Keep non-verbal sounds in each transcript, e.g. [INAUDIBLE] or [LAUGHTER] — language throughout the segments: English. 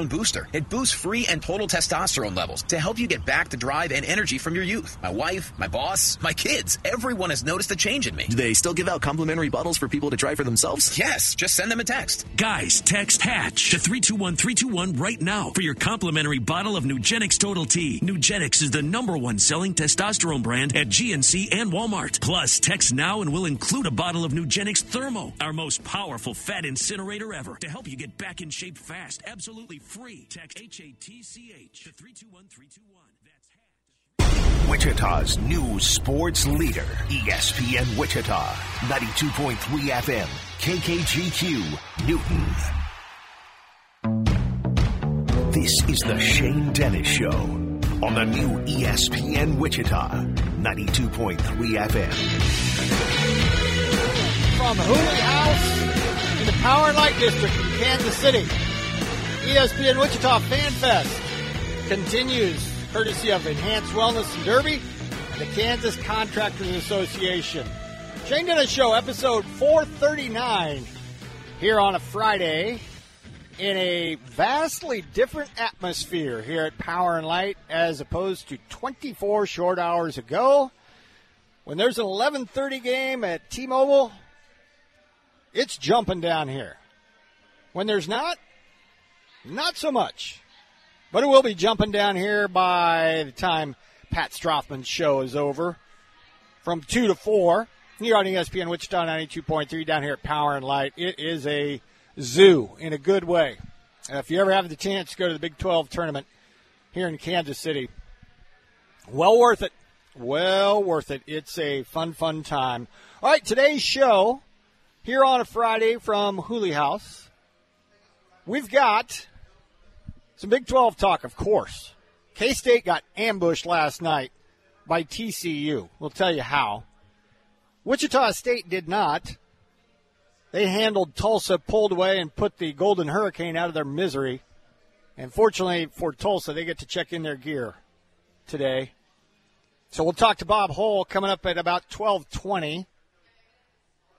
Testosterone Booster. It boosts free and total testosterone levels to help you get back the drive and energy from your youth. My wife, my boss, my kids, everyone has noticed a change in me. Do they still give out complimentary bottles for people to try for themselves? Yes, just send them a text. Guys, text HATCH to 321 321 right now for your complimentary bottle of Nugenix Total T. Nugenix is the number one selling testosterone brand at GNC and Walmart. Plus, text now and we'll include a bottle of Nugenix Thermo, our most powerful fat incinerator ever, to help you get back in shape fast. Absolutely free. Text HATCH to 321 321. Wichita's new sports leader, ESPN Wichita, 92.3 FM, KKGQ, Newton. This is the Shane Dennis Show on the new ESPN Wichita, 92.3 FM. From Hooley House in the Power and Light District in Kansas City, ESPN Wichita Fan Fest continues courtesy of Enhanced Wellness and Derby and the Kansas Contractors Association. Shane Dennis Show, episode 439, here on a Friday in a vastly different atmosphere here at Power and Light as opposed to 24 short hours ago. When there's an 11:30 game at T-Mobile, it's jumping down here. When there's not, not so much. But it will be jumping down here by the time Pat Strothman's show is over. From 2 to 4, here on ESPN Wichita 92.3 down here at Power and Light. It is a zoo in a good way. If you ever have the chance to go to the Big 12 tournament here in Kansas City, well worth it. Well worth it. It's a fun, fun time. All right, today's show here on a Friday from Hooley House. We've got some Big 12 talk, of course. K State got ambushed last night by TCU. We'll tell you how. Wichita State did not. They handled Tulsa, pulled away, and put the Golden Hurricane out of their misery. And fortunately for Tulsa, they get to check in their gear today. So we'll talk to Bob Hull coming up at about 1220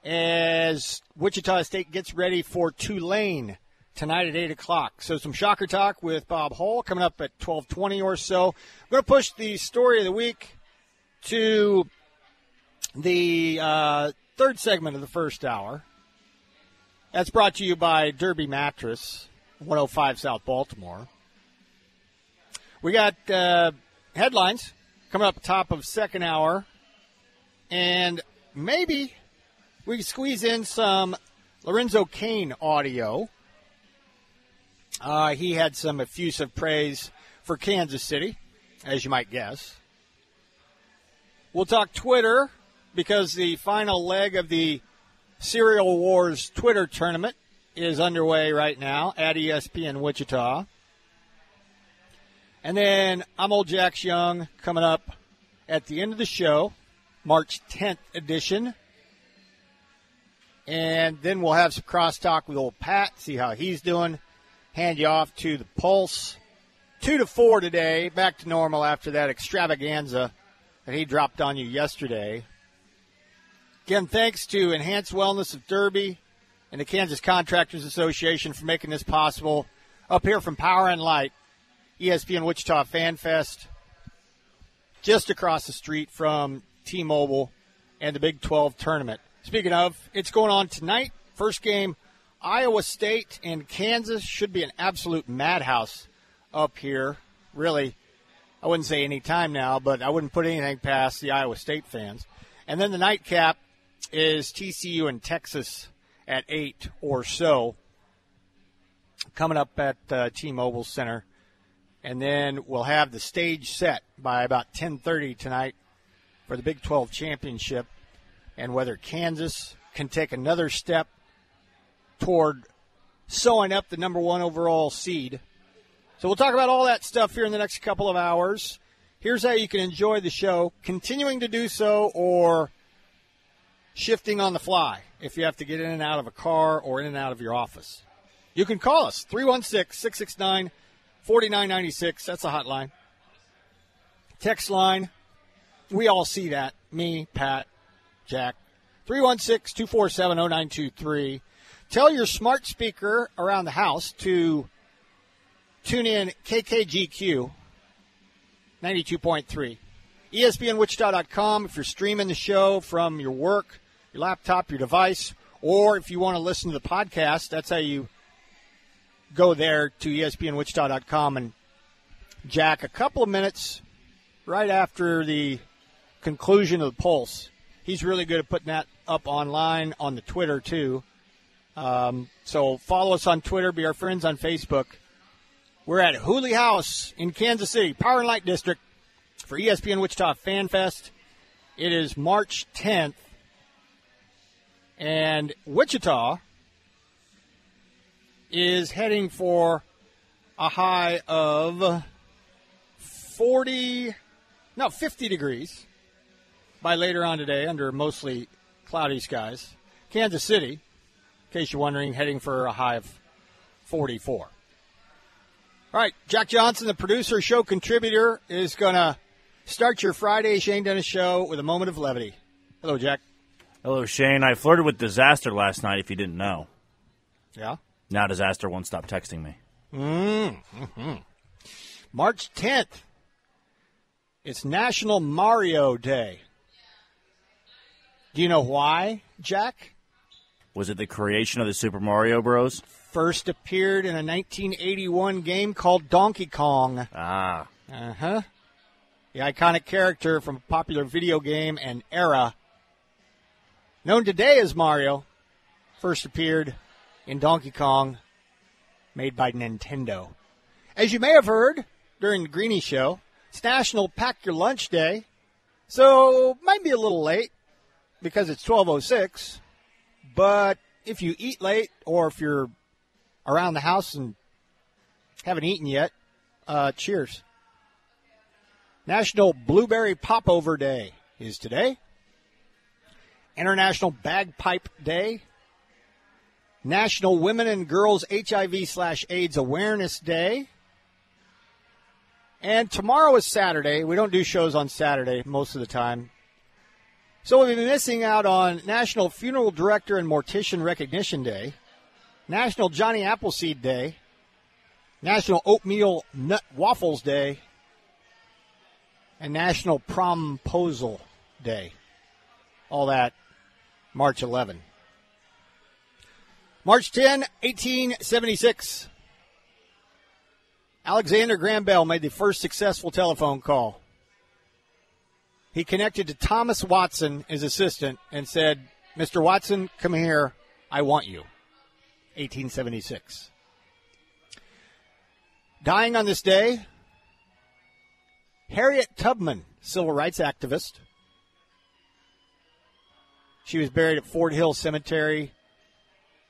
as Wichita State gets ready for Tulane tonight at 8 o'clock. So some shocker talk with Bob Hull coming up at 1220 or so. I'm going to push the story of the week to the uh, third segment of the first hour. That's brought to you by Derby Mattress, 105 South Baltimore. We got uh, headlines coming up top of second hour, and maybe we squeeze in some Lorenzo Cain audio. Uh, he had some effusive praise for Kansas City, as you might guess. We'll talk Twitter because the final leg of the Serial Wars Twitter tournament is underway right now at ESPN Wichita. And then I'm old Jack's Young coming up at the end of the show, March 10th edition. And then we'll have some crosstalk with old Pat, see how he's doing. Hand you off to the Pulse. Two to four today, back to normal after that extravaganza that he dropped on you yesterday. Again, thanks to Enhanced Wellness of Derby and the Kansas Contractors Association for making this possible. Up here from Power and Light, ESPN Wichita Fan Fest, just across the street from T-Mobile and the Big 12 tournament. Speaking of, it's going on tonight. First game, Iowa State and Kansas should be an absolute madhouse up here. Really, I wouldn't say any time now, but I wouldn't put anything past the Iowa State fans. And then the nightcap is TCU and Texas at eight or so, coming up at uh, T-Mobile Center, and then we'll have the stage set by about 10:30 tonight for the Big 12 championship, and whether Kansas can take another step toward sewing up the number one overall seed. So we'll talk about all that stuff here in the next couple of hours. Here's how you can enjoy the show, continuing to do so or shifting on the fly if you have to get in and out of a car or in and out of your office. You can call us 316 669 4996. That's a hotline. Text line. We all see that. Me, Pat, Jack. 316 247 0923. Tell your smart speaker around the house to tune in KKGQ 92.3. ESPNWichita.com if you're streaming the show from your work, your laptop, your device, or if you want to listen to the podcast, that's how you go there to ESPNWichita.com and Jack a couple of minutes right after the conclusion of the Pulse. He's really good at putting that up online on the Twitter too. Um, so follow us on Twitter, be our friends on Facebook. We're at Hooley House in Kansas City, Power and Light District for ESPN Wichita Fan Fest. It is March 10th, and Wichita is heading for a high of 40, no, 50 degrees by later on today under mostly cloudy skies. Kansas City, in case you're wondering, heading for a high of 44. All right, Jack Johnson, the producer, show contributor, is going to start your Friday Shane Dennis show with a moment of levity. Hello, Jack. Hello, Shane. I flirted with disaster last night. If you didn't know, Yeah. now disaster won't stop texting me. Mmm. March 10th. It's National Mario Day. Do you know why, Jack? Was it the creation of the Super Mario Bros? First appeared in a 1981 game called Donkey Kong. Ah, Uh huh. The iconic character from a popular video game and era. Known today as Mario, first appeared in Donkey Kong, made by Nintendo. As you may have heard during the Greeny Show, it's National Pack Your Lunch Day, so might be a little late because it's 12:06. But if you eat late or if you're around the house and haven't eaten yet, uh, cheers. National Blueberry Popover Day is today. International Bagpipe Day. National Women and Girls HIV slash AIDS Awareness Day. And tomorrow is Saturday. We don't do shows on Saturday most of the time. So we've been missing out on National Funeral Director and Mortician Recognition Day, National Johnny Appleseed Day, National Oatmeal Nut Waffles Day, and National Promposal Day. All that March 11. March 10, 1876. Alexander Graham Bell made the first successful telephone call. He connected to Thomas Watson, his assistant, and said, Mr. Watson, come here. I want you. 1876. Dying on this day, Harriet Tubman, civil rights activist. She was buried at Fort Hill Cemetery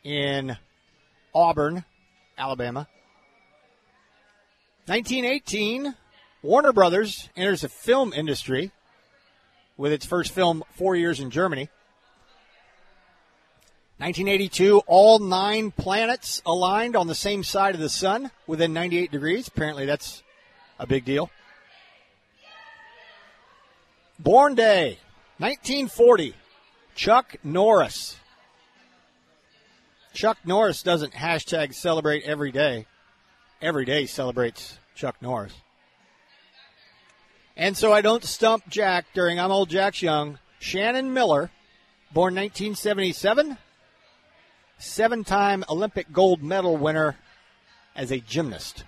in Auburn, Alabama. 1918, Warner Brothers enters the film industry with its first film, Four Years in Germany. 1982, all nine planets aligned on the same side of the sun within 98 degrees. Apparently, that's a big deal. Born Day, 1940, Chuck Norris. Chuck Norris doesn't hashtag celebrate every day. Every day celebrates Chuck Norris. And so I don't stump Jack during I'm Old Jack's Young. Shannon Miller, born 1977, seven time Olympic gold medal winner as a gymnast.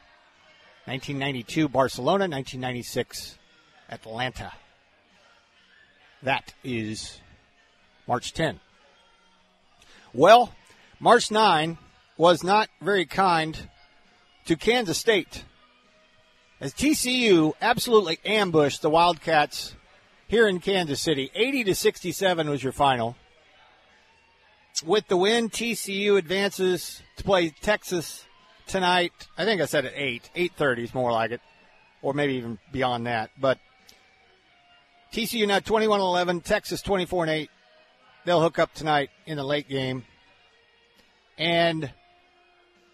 1992 Barcelona, 1996 Atlanta. That is March 10. Well, March 9 was not very kind to Kansas State as TCU absolutely ambushed the Wildcats here in Kansas City. 80 to 67 was your final. With the win, TCU advances to play Texas tonight. I think I said at 8. 8:30 is more like it or maybe even beyond that. But TCU now 21-11, Texas 24 and 8. They'll hook up tonight in the late game. And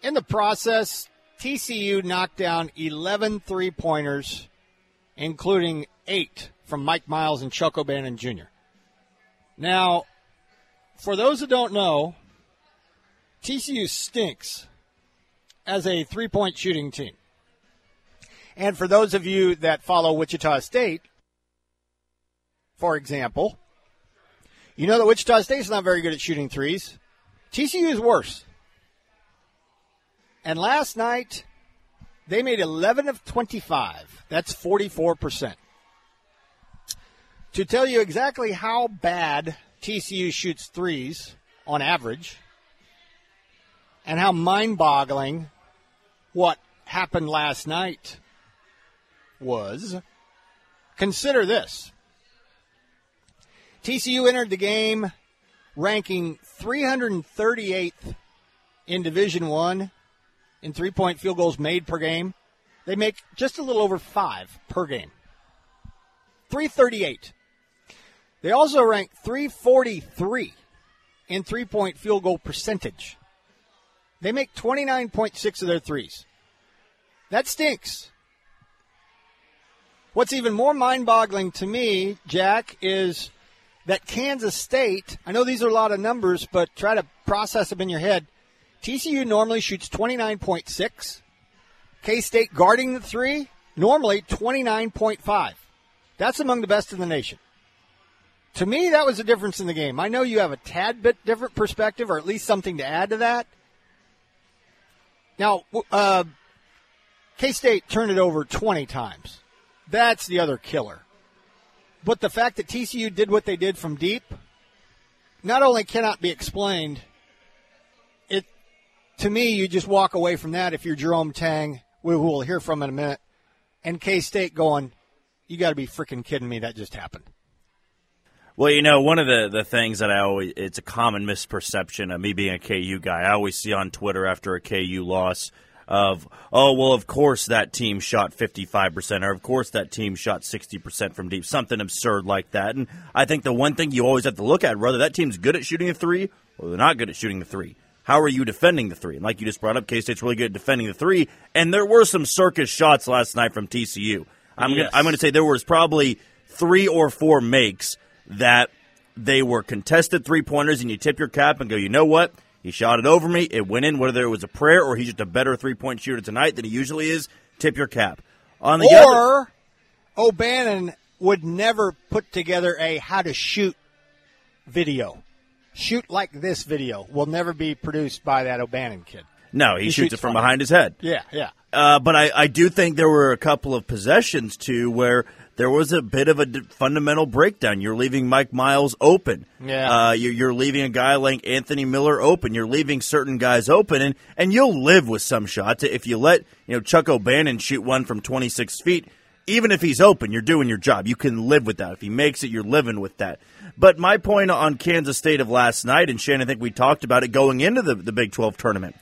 in the process, TCU knocked down 11 three pointers, including eight from Mike Miles and Chuck O'Bannon Jr. Now, for those who don't know, TCU stinks as a three point shooting team. And for those of you that follow Wichita State, for example, you know that Wichita State's not very good at shooting threes. TCU is worse. And last night, they made 11 of 25. That's 44%. To tell you exactly how bad TCU shoots threes on average and how mind boggling what happened last night was consider this. TCU entered the game ranking 338th in Division 1 in three-point field goals made per game. They make just a little over 5 per game. 338. They also rank 343 in three-point field goal percentage. They make 29.6 of their threes. That stinks. What's even more mind boggling to me, Jack, is that Kansas State, I know these are a lot of numbers, but try to process them in your head. TCU normally shoots 29.6. K State guarding the three, normally 29.5. That's among the best in the nation. To me, that was a difference in the game. I know you have a tad bit different perspective, or at least something to add to that. Now, uh, K State turned it over 20 times. That's the other killer. But the fact that TCU did what they did from deep not only cannot be explained, to me you just walk away from that if you're Jerome Tang, who we'll hear from in a minute, and K State going, you got to be freaking kidding me! That just happened. Well, you know, one of the, the things that I always, it's a common misperception of me being a KU guy. I always see on Twitter after a KU loss of, oh, well, of course that team shot 55%, or of course that team shot 60% from deep, something absurd like that. And I think the one thing you always have to look at, whether that team's good at shooting a three or they're not good at shooting the three. How are you defending the three? And like you just brought up, K State's really good at defending the three. And there were some circus shots last night from TCU. I'm Yes. gonna, I'm going to say there was probably three or four makes that they were contested three pointers, and you tip your cap and go, you know what? He shot it over me. It went in, whether it was a prayer or he's just a better three point shooter tonight than he usually is. Tip your cap. On the other, Or O'Bannon would never put together a how to shoot video. Shoot like this video will never be produced by that O'Bannon kid. no, he, He shoots shoots it from behind his head. Yeah, yeah. Uh, but I, I do think there were a couple of possessions too where there was a bit of a d- fundamental breakdown. You're leaving Mike Miles open. Yeah. Uh, you're, you're leaving a guy like Anthony Miller open. You're leaving certain guys open, and, and you'll live with some shots if you let you know Chuck O'Bannon shoot one from 26 feet. Even if he's open, you're doing your job. You can live with that. If he makes it, you're living with that. But my point on Kansas State of last night, and Shane, I think we talked about it going into the, the Big 12 tournament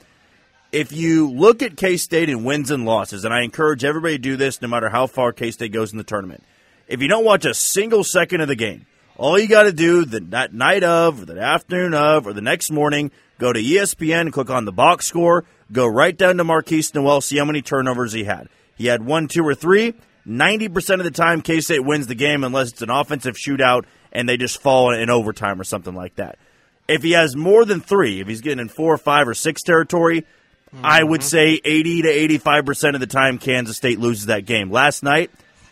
if you look at K State in wins and losses, and I encourage everybody to do this no matter how far K State goes in the tournament, if you don't watch a single second of the game, all you got to do the that night of, or the afternoon of, or the next morning, go to ESPN, click on the box score, go right down to Markquis Nowell, see how many turnovers he had. He had one, two, or three. 90% of the time, K State wins the game unless it's an offensive shootout and they just fall in overtime or something like that. If he has more than three, if he's getting in four, or five, or six territory, I would mm-hmm. say 80 to 85% of the time Kansas State loses that game. Last night,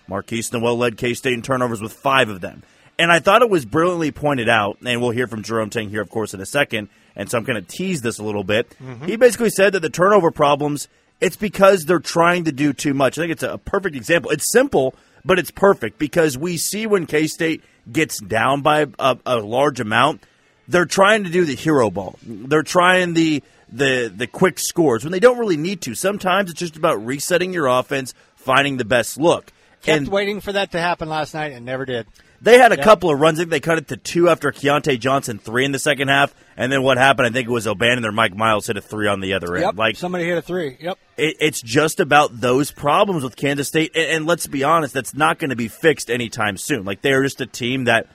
Markquis Nowell led K State in turnovers with five of them. And I thought it was brilliantly pointed out, and we'll hear from Jerome Tang here, of course, in a second, and so I'm going to tease this a little bit. Mm-hmm. He basically said that the turnover problems, it's because they're trying to do too much. I think it's a perfect example. It's simple, but it's perfect because we see when K State gets down by a, a large amount, they're trying to do the hero ball. They're trying the the the quick scores when they don't really need to. Sometimes it's just about resetting your offense, finding the best look. Kept and waiting for that to happen last night and never did. They had a Yeah. couple of runs. I think they cut it to two after Keyontae Johnson three in the second half, and then what happened? I think it was O'Bannon or Mike Miles hit a three on the other end. Yep. Like somebody hit a three. Yep. it, it's just about those problems with Kansas State. And, and let's be honest, that's not going to be fixed anytime soon. Like they're just a team that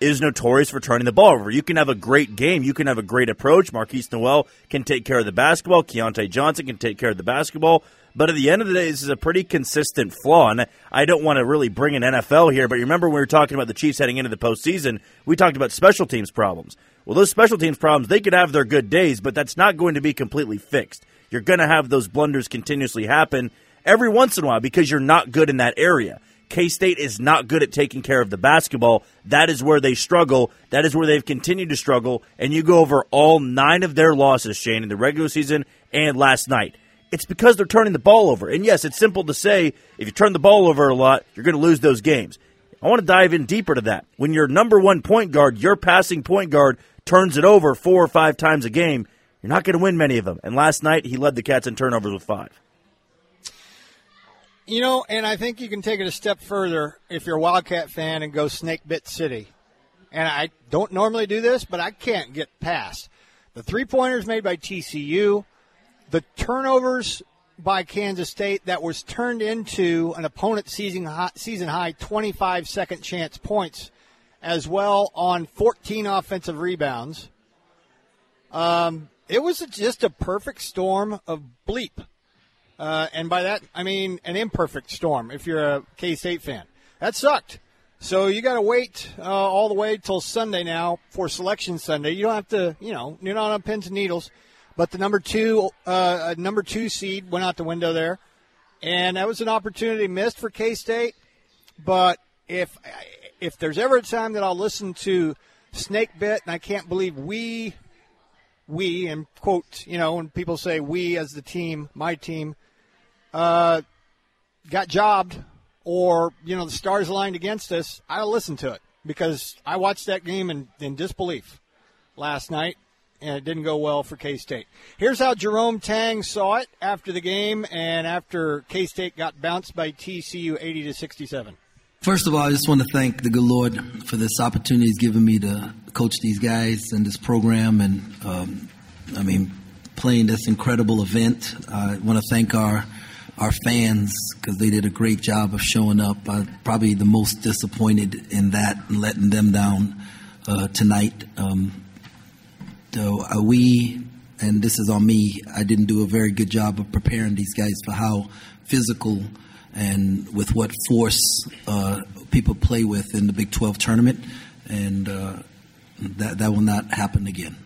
is notorious for turning the ball over. You can have a great game, you can have a great approach. Markquis Nowell can take care of the basketball. Keyontae Johnson can take care of the basketball. But at the end of the day, this is a pretty consistent flaw. And I don't want to really bring an NFL here, but remember when we were talking about the Chiefs heading into the postseason, we talked about special teams problems. Well, those special teams problems, they could have their good days, but that's not going to be completely fixed. You're going to have those blunders continuously happen. every once in a while because you're not good in that area. K State is not good at taking care of the basketball. That is where they struggle. That is where they've continued to struggle. And you go over all nine of their losses, Shane, in the regular season and last night. It's because they're turning the ball over. And yes, it's simple to say if you turn the ball over a lot, you're going to lose those games. I want to dive in deeper to that. When your number one point guard, your passing point guard, turns it over four or five times a game, you're not going to win many of them. And last night, he led the Cats in turnovers with five. You know, and I think you can take it a step further if you're a Wildcat fan and go Snake Bit City. And I don't normally do this, but I can't get past the three pointers made by TCU, the turnovers by Kansas State that was turned into an opponent season high, season high 25 second chance points as well on 14 offensive rebounds. Um, it was just a perfect storm of bleep. Uh, and by that, I mean an imperfect storm if you're a K State fan. That sucked. So you got to wait uh, all the way till Sunday now for Selection Sunday. You don't have to, you know, you're not on pins and needles. But the number two, uh, number two seed went out the window there, and that was an opportunity missed for K State. But if if there's ever a time that I'll listen to Snake Bit, and I can't believe we, we, and quote, you know, when people say we as the team, my team, uh, got jobbed, or you know the stars aligned against us, I'll listen to it because I watched that game in, in disbelief last night, and it didn't go well for K State. Here's how Jerome Tang saw it after the game and after K State got bounced by TCU 80 to 67. First of all, I just want to thank the good Lord for this opportunity He's given me to coach these guys and this program, and um, I mean, playing this incredible event. I want to thank our our fans because they did a great job of showing up. I'm probably the most disappointed in that and letting them down uh, tonight. Um, so uh, we, and this is on me, I didn't do a very good job of preparing these guys for how physical and with what force uh, people play with in the Big 12 tournament, and uh, that, that will not happen again.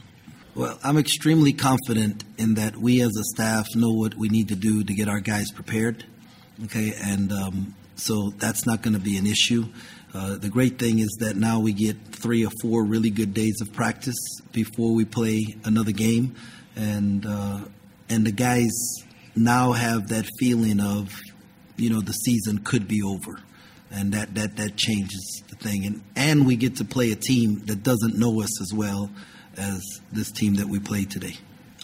Well, I'm extremely confident in that we as a staff know what we need to do to get our guys prepared. Okay, and um, so that's not going to be an issue. Uh, the great thing is that now we get three or four really good days of practice before we play another game, and uh, and the guys now have that feeling of, you know, the season could be over, and that that that changes the thing, and and we get to play a team that doesn't know us as well as this team that we played today.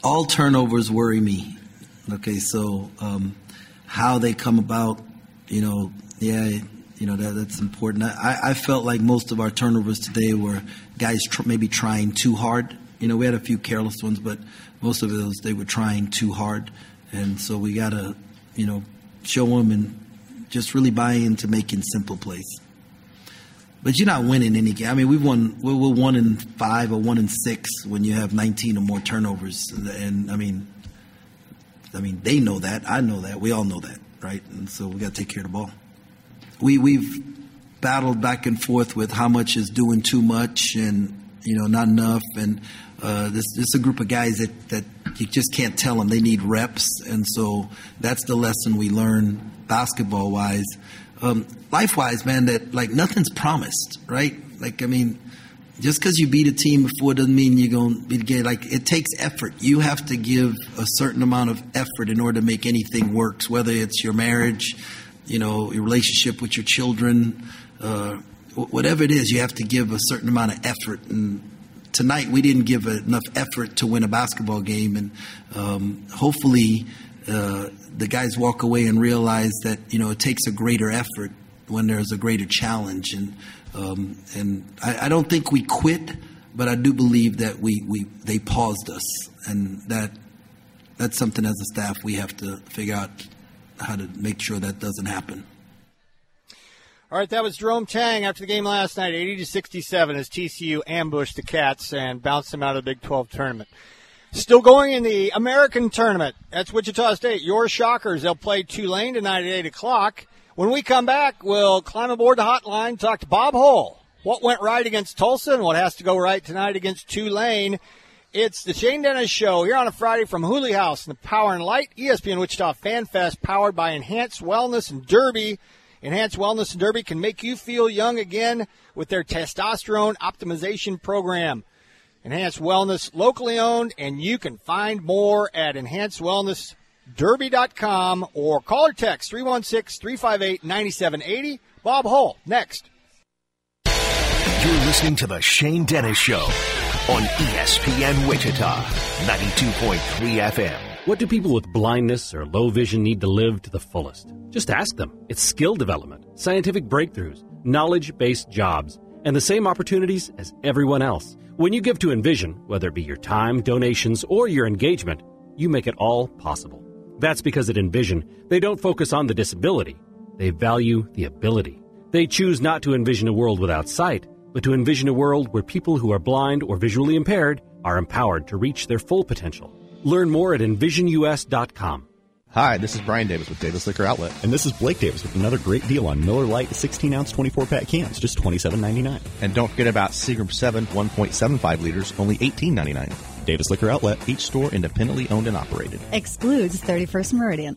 All turnovers worry me. Okay, so um, how they come about, you know, yeah, you know that that's important. I, I felt like most of our turnovers today were guys tr- maybe trying too hard. You know, we had a few careless ones, but most of those they were trying too hard, and so we got to, you know, show them and just really buy into making simple plays. But you're not winning any game. I mean, we've won. We're, we're one in five or one in six when you have 19 or more turnovers. And I mean, I mean, they know that. I know that. We all know that, right? And so we got to take care of the ball. We we've battled back and forth with how much is doing too much and you know not enough. And uh, this this is a group of guys that that you just can't tell them they need reps. And so that's the lesson we learn basketball wise um, life wise, man, that like nothing's promised, right? Like, I mean, just because you beat a team before doesn't mean you're going to be the Like, it takes effort. You have to give a certain amount of effort in order to make anything work, whether it's your marriage, you know, your relationship with your children, uh, whatever it is, you have to give a certain amount of effort. And tonight, we didn't give enough effort to win a basketball game. And um, hopefully, uh, the guys walk away and realize that you know it takes a greater effort when there's a greater challenge, and um, and I, I, don't think we quit, but I do believe that we, we they paused us, and that that's something as a staff we have to figure out how to make sure that doesn't happen. All right, that was Jerome Tang after the game last night, 80 to 67, as TCU ambushed the Cats and bounced them out of the Big 12 tournament. Still going in the American tournament. That's Wichita State. Your Shockers. They'll play Tulane tonight at 8 o'clock. When we come back, we'll climb aboard the hotline, talk to Bob Hull. What went right against Tulsa and what has to go right tonight against Tulane It's the Shane Dennis Show here on a Friday from Hooley House in the Power and Light ESPN Wichita Fan Fest, powered by Enhanced Wellness and Derby. Enhanced Wellness and Derby can make you feel young again with their testosterone optimization program. Enhanced Wellness, locally owned, and you can find more at enhancedwellnessderby.com or call or text 316 358 9780. Bob Hull, next. You're listening to the Shane Dennis Show on ESPN Wichita, 92.3 FM. What do people with blindness or low vision need to live to the fullest? Just ask them. It's skill development, scientific breakthroughs, knowledge based jobs, and the same opportunities as everyone else. When you give to Envision, whether it be your time, donations, or your engagement, you make it all possible. That's because at Envision, they don't focus on the disability, they value the ability. They choose not to envision a world without sight but to envision a world where people who are blind or visually impaired are empowered to reach their full potential. Learn more at envisionus.com. Hi, this is Brian Davis with Davis Liquor Outlet. And this is Blake Davis with another great deal on Miller Lite 16 ounce 24 pack cans, just $27.99. And don't forget about Seagram 7 1.75 liters, only $18.99. Davis Liquor Outlet, each store independently owned and operated. Excludes 31st Meridian.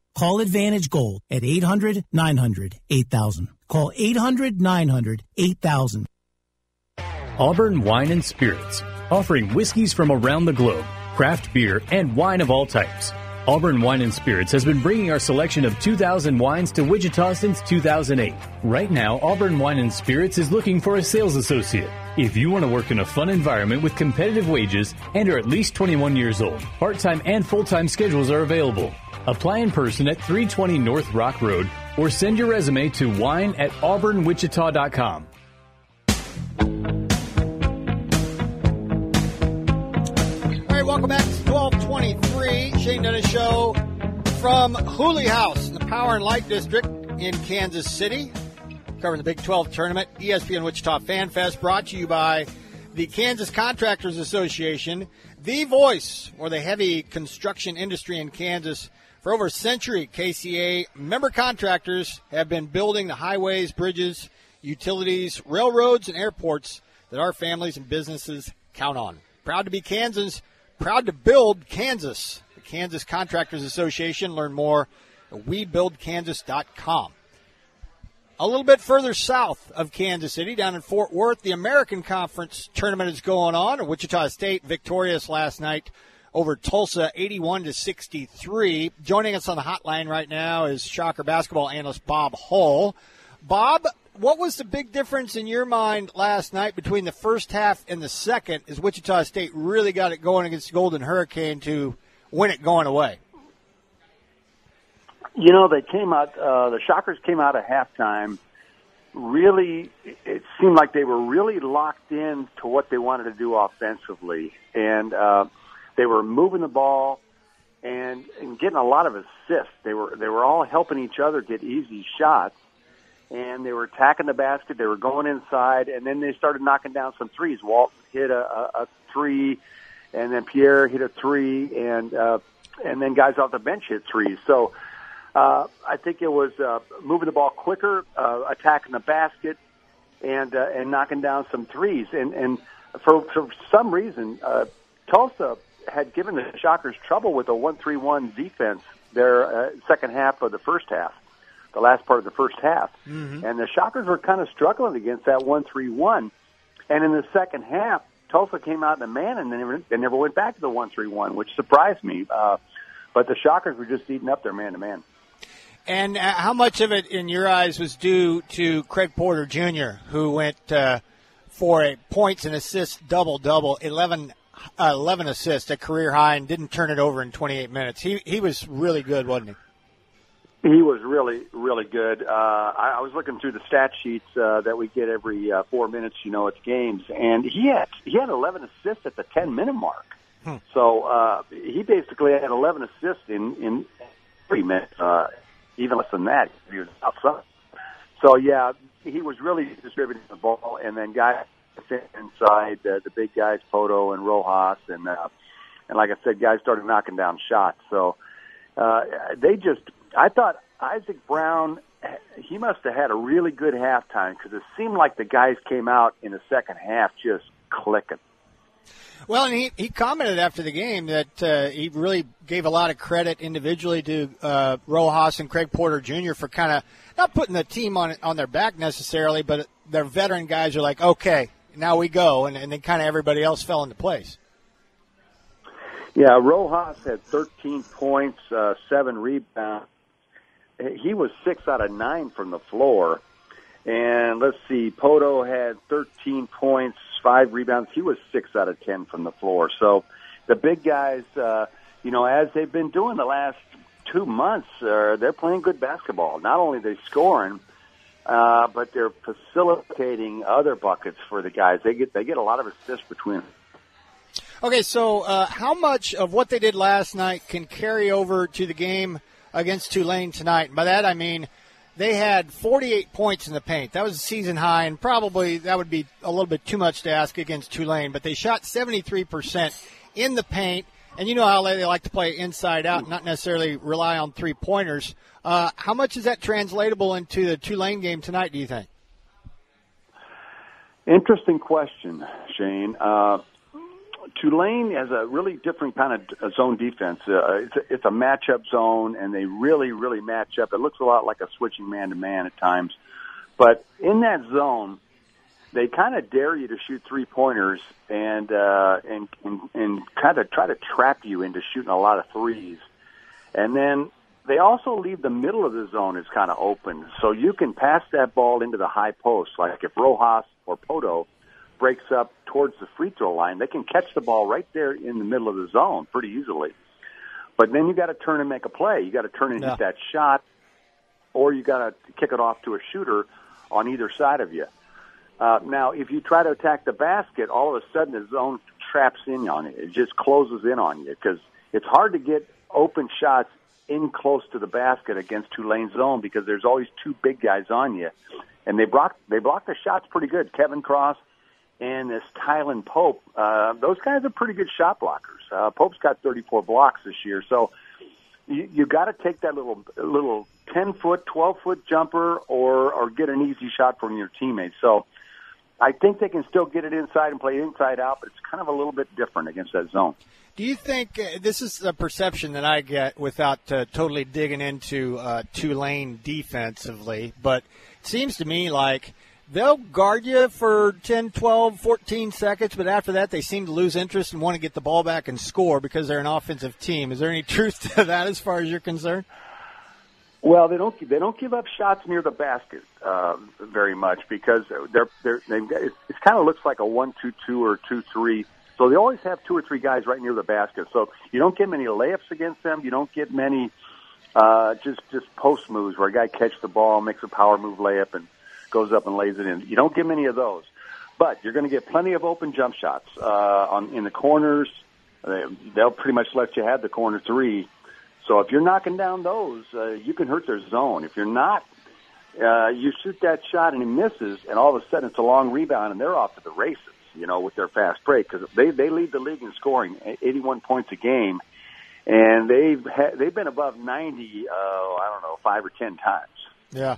Call Advantage Gold at 800 900 8000. Call 800 900 8000. Auburn Wine and Spirits, offering whiskeys from around the globe, craft beer, and wine of all types. Auburn Wine and Spirits has been bringing our selection of 2,000 wines to Wichita since 2008. Right now, Auburn Wine and Spirits is looking for a sales associate. If you want to work in a fun environment with competitive wages and are at least 21 years old, part-time and full-time schedules are available. Apply in person at 320 North Rock Road or send your resume to wine at auburnwichita.com. All right, welcome back to 1223 Shane Dennis Show from Hooley House in the Power and Light District in Kansas City. Covering the Big 12 tournament, ESPN Wichita Fan Fest brought to you by the Kansas Contractors Association, the voice for the heavy construction industry in Kansas. For over a century, KCA member contractors have been building the highways, bridges, utilities, railroads, and airports that our families and businesses count on. Proud to be Kansas, proud to build Kansas. The Kansas Contractors Association. Learn more at webuildkansas.com. A little bit further south of Kansas City, down in Fort Worth, the American Conference tournament is going on. Wichita State victorious last night over Tulsa, 81 to 63. Joining us on the hotline right now is Shocker basketball analyst Bob Hull. Bob, what was the big difference in your mind last night between the first half and the second as Wichita State really got it going against Golden Hurricane to win it going away? You know, they came out. Uh, the Shockers came out at halftime. Really, it seemed like they were really locked in to what they wanted to do offensively, and uh, they were moving the ball and, and getting a lot of assists. They were they were all helping each other get easy shots, and they were attacking the basket. They were going inside, and then they started knocking down some threes. Walt hit a, a, a three, and then Pierre hit a three, and uh, and then guys off the bench hit threes. So uh, I think it was uh, moving the ball quicker, uh, attacking the basket, and uh, and knocking down some threes. And and for for some reason, uh, Tulsa had given the Shockers trouble with a one-three-one defense their uh, second half of the first half, the last part of the first half, Mm-hmm. and the Shockers were kind of struggling against that one-three-one. And in the second half, Tulsa came out in a man, and they never, they never went back to the one-three-one, which surprised me. Uh, but the Shockers were just eating up their man-to-man. And uh, how much of it, in your eyes, was due to Craig Porter Jr., who went uh, for a points and assists double double, 11, uh, 11 assists, a career high, and didn't turn it over in 28 minutes? He he was really good, wasn't he? He was really, really good. Uh, I, I was looking through the stat sheets uh, that we get every uh, four minutes. You know, it's games, and he had he had 11 assists at the 10 minute mark. Hmm. So uh, he basically had 11 assists in in three minutes, uh, even less than that. He was outside. So yeah, he was really distributing the ball, and then guys inside uh, the big guys, Pohto and Rojas, and uh, and like I said, guys started knocking down shots. So uh, they just, I thought Isaac Brown, he must have had a really good halftime because it seemed like the guys came out in the second half just clicking. Well, and he, he commented after the game that uh, he really gave a lot of credit individually to uh, Rojas and Craig Porter Jr. for kind of not putting the team on on their back necessarily, but their veteran guys are like, okay, now we go, and, and then kind of everybody else fell into place. Yeah, Rojas had 13 points, uh, seven rebounds. He was six out of nine from the floor. And let's see, Pohto had 13 points, five rebounds. He was six out of 10 from the floor. So the big guys, uh, you know, as they've been doing the last two months, uh, they're playing good basketball. Not only are they scoring, uh, but they're facilitating other buckets for the guys. They get they get a lot of assists between them. Okay, so uh, how much of what they did last night can carry over to the game against Tulane tonight? And by that I mean they had 48 points in the paint. That was a season high, and probably that would be a little bit too much to ask against Tulane. But they shot 73% in the paint, and you know how they like to play inside out, not necessarily rely on three pointers. Uh, how much is that translatable into the Tulane game tonight? Do you think? Interesting question, Shane. Uh, Tulane has a really different kind of zone defense. Uh, it's, a, it's a matchup zone, and they really, really match up. It looks a lot like a switching man to man at times. But in that zone, they kind of dare you to shoot three pointers and, uh, and and and kind of try to trap you into shooting a lot of threes. And then they also leave the middle of the zone is kind of open, so you can pass that ball into the high post. Like if Rojas or Pohto breaks up towards the free throw line, they can catch the ball right there in the middle of the zone pretty easily. But then you got to turn and make a play. You got to turn and Yeah. hit that shot, or you got to kick it off to a shooter on either side of you. Uh, now, if you try to attack the basket, all of a sudden the zone traps in on you. It just closes in on you because it's hard to get open shots in close to the basket against Tulane's zone because there's always two big guys on you, and they block they block the shots pretty good. Kevin Cross and this Tylan Pope, uh, those guys are pretty good shot blockers. Uh, Pope's got 34 blocks this year, so you, you got to take that little little 10 foot, 12 foot jumper, or or get an easy shot from your teammates. So I think they can still get it inside and play inside out, but it's kind of a little bit different against that zone. Do you think uh, this is a perception that I get without uh, totally digging into uh, Tulane defensively? But it seems to me like they'll guard you for 10, 12, 14 seconds, but after that they seem to lose interest and want to get the ball back and score because they're an offensive team. Is there any [LAUGHS] truth to that as far as you're concerned? Well, they don't they don't give up shots near the basket uh, very much because they're they're they've got, it, it kind of looks like a one two two or two three. So they always have two or three guys right near the basket. So you don't get many layups against them. You don't get many uh, just just post moves where a guy catches the ball, makes a power move layup, and goes up and lays it in. You don't get many of those, but you're going to get plenty of open jump shots uh, on in the corners. They, they'll pretty much let you have the corner three. So if you're knocking down those, uh, you can hurt their zone. If you're not, uh, you shoot that shot and he misses, and all of a sudden it's a long rebound, and they're off to the races. You know, with their fast break because they they lead the league in scoring, 81 points a game, and they've ha- they've been above 90. Uh, I don't know, five or ten times. Yeah.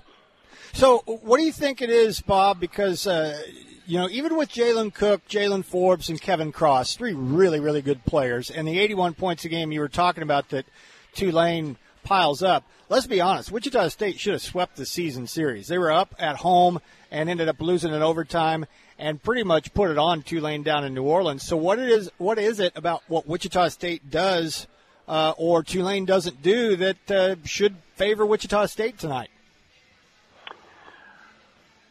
So, what do you think it is, Bob? Because uh, you know, even with Jalen Cook, Jaylen Forbes, and Kevin Cross, three really, really good players, and the 81 points a game you were talking about that Tulane piles up. Let's be honest, Wichita State should have swept the season series. They were up at home and ended up losing in overtime and pretty much put it on Tulane down in New Orleans. So what it is what is it about what Wichita State does uh, or Tulane doesn't do that uh, should favor Wichita State tonight?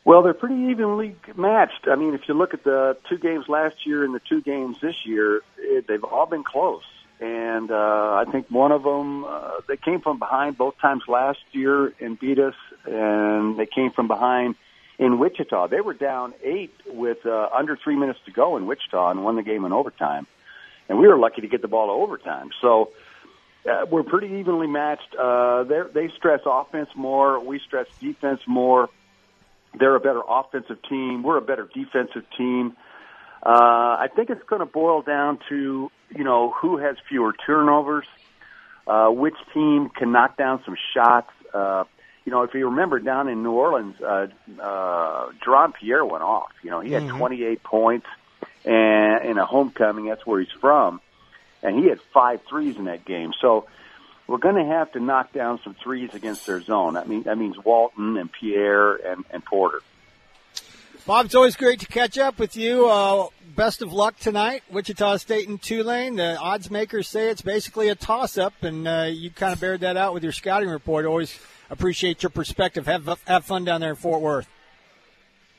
Well, they're pretty evenly matched. I mean, if you look at the two games last year and the two games this year, it, they've all been close. And uh, I think one of them, uh, they came from behind both times last year and beat us, and they came from behind in Wichita. They were down eight with uh, under three minutes to go in Wichita and won the game in overtime. And we were lucky to get the ball to overtime. So uh, we're pretty evenly matched. Uh, they stress offense more. We stress defense more. They're a better offensive team. We're a better defensive team. Uh, I think it's going to boil down to you know who has fewer turnovers, uh, which team can knock down some shots. Uh, you know, if you remember down in New Orleans, uh, uh, Jaron Pierre went off. You know, he had Mm-hmm. 28 points, and in a homecoming, that's where he's from, and he had five threes in that game. So we're going to have to knock down some threes against their zone. That means that means Walton and Pierre and, and Porter. Bob, it's always great to catch up with you. Uh, best of luck tonight, Wichita State and Tulane. The odds makers say it's basically a toss-up, and uh, you kind of bared that out with your scouting report. Always appreciate your perspective. Have have fun down there in Fort Worth.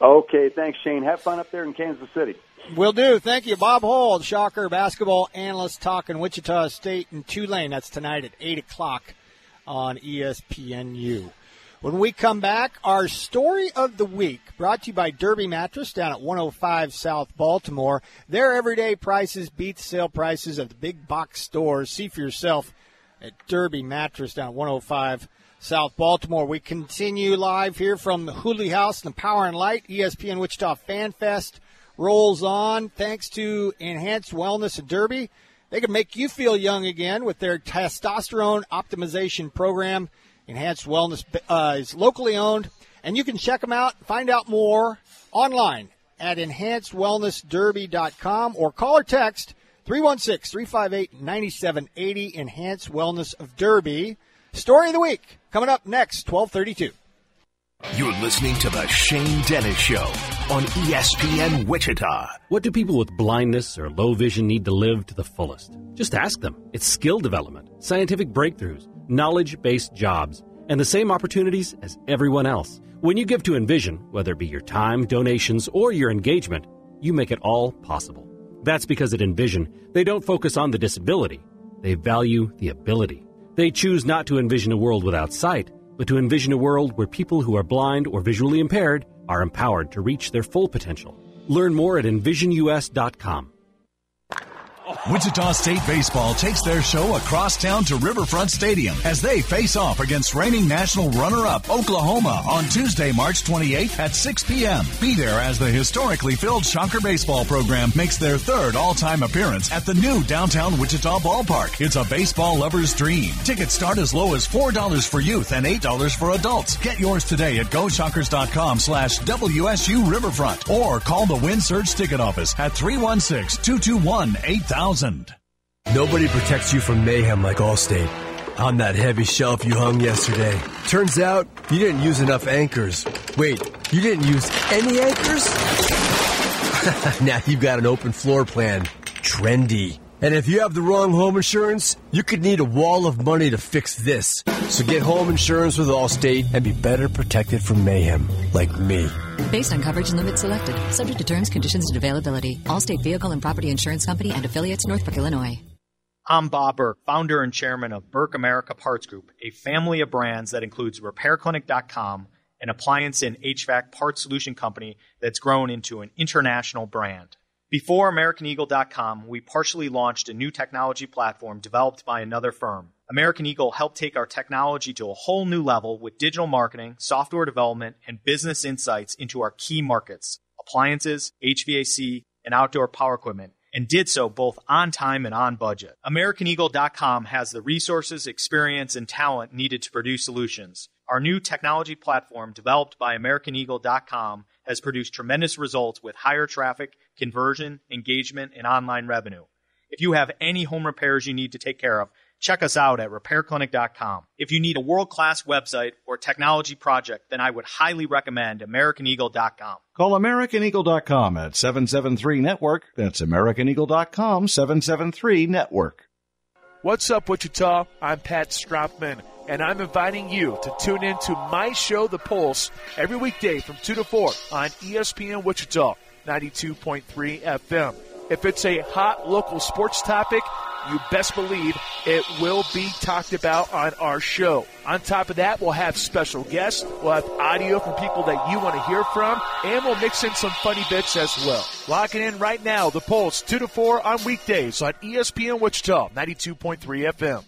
Okay, thanks, Shane. Have fun up there in Kansas City. Will do. Thank you, Bob Hull, Shocker basketball analyst, talking Wichita State and Tulane. That's tonight at eight o'clock on ESPNU. When we come back, our story of the week brought to you by Derby Mattress down at 105 South Baltimore. Their everyday prices beat sale prices of the big box stores. See for yourself at Derby Mattress down at 105 South Baltimore. We continue live here from the Hooley House and the Power and Light ESPN Wichita Fan Fest rolls on thanks to Enhanced Wellness at Derby. They can make you feel young again with their testosterone optimization program. Enhanced Wellness uh, is locally owned, and you can check them out, find out more online at enhancedwellnessderby.com or call or text 316 358 9780 Enhanced Wellness of Derby. Story of the week coming up next, 1232. You're listening to The Shane Dennis Show on ESPN Wichita. What do people with blindness or low vision need to live to the fullest? Just ask them. It's skill development, scientific breakthroughs, knowledge based jobs, and the same opportunities as everyone else. When you give to Envision, whether it be your time, donations, or your engagement, you make it all possible. That's because at Envision, they don't focus on the disability, they value the ability. They choose not to envision a world without sight, but to envision a world where people who are blind or visually impaired are empowered to reach their full potential. Learn more at envisionus.com. Wichita State Baseball takes their show across town to Riverfront Stadium as they face off against reigning national runner-up Oklahoma on Tuesday, March 28th at 6 p.m. Be there as the historically filled Shocker baseball program makes their third all-time appearance at the new downtown Wichita ballpark. It's a baseball lover's dream. Tickets start as low as $4 for youth and $8 for adults. Get yours today at GoShockers.com slash WSU Riverfront or call the Wind Surge ticket office at 316-221-8000. Nobody protects you from mayhem like Allstate. On that heavy shelf you hung yesterday. Turns out you didn't use enough anchors. Wait, you didn't use any anchors? [LAUGHS] now you've got an open floor plan. Trendy. And if you have the wrong home insurance, you could need a wall of money to fix this. So get home insurance with Allstate and be better protected from mayhem, like me. Based on coverage and limits selected, subject to terms, conditions, and availability. Allstate Vehicle and Property Insurance Company and affiliates, Northbrook, Illinois. I'm Bob Burke, founder and chairman of Burke America Parts Group, a family of brands that includes RepairClinic.com, an appliance and HVAC parts solution company that's grown into an international brand. Before AmericanEagle.com, we partially launched a new technology platform developed by another firm. American Eagle helped take our technology to a whole new level with digital marketing, software development, and business insights into our key markets appliances, HVAC, and outdoor power equipment and did so both on time and on budget. AmericanEagle.com has the resources, experience, and talent needed to produce solutions. Our new technology platform, developed by AmericanEagle.com, has produced tremendous results with higher traffic, conversion, engagement, and online revenue. If you have any home repairs you need to take care of, check us out at repairclinic.com. If you need a world class website or technology project, then I would highly recommend AmericanEagle.com. Call AmericanEagle.com at 773 Network. That's AmericanEagle.com 773 Network. What's up, Wichita? I'm Pat Stropman, and I'm inviting you to tune in to my show, The Pulse, every weekday from 2 to 4 on ESPN Wichita, 92.3 FM. If it's a hot local sports topic, you best believe it will be talked about on our show. On top of that, we'll have special guests, we'll have audio from people that you want to hear from, and we'll mix in some funny bits as well. Locking in right now, the Pulse 2 to 4 on weekdays on ESPN Wichita, 92.3 FM.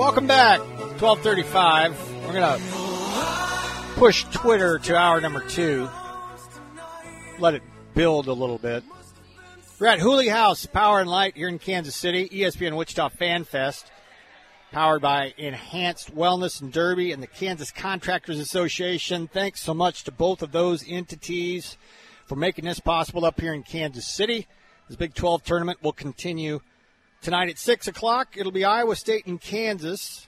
Welcome back. 1235. We're going to push Twitter to hour number two. Let it build a little bit. We're at Hooley House, Power and Light here in Kansas City, ESPN Wichita Fan Fest, powered by Enhanced Wellness and Derby and the Kansas Contractors Association. Thanks so much to both of those entities for making this possible up here in Kansas City. This Big 12 tournament will continue tonight at 6 o'clock. It'll be Iowa State and Kansas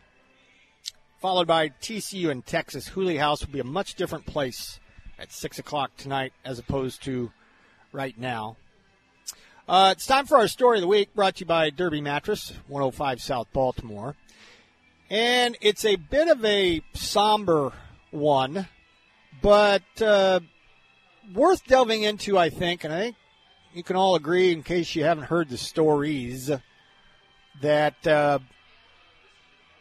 followed by TCU and Texas. Hooley House will be a much different place at 6 o'clock tonight as opposed to right now. Uh, it's time for our story of the week, brought to you by Derby Mattress, 105 South Baltimore. And it's a bit of a somber one, but uh, worth delving into, I think. And I think you can all agree, in case you haven't heard the stories, that uh,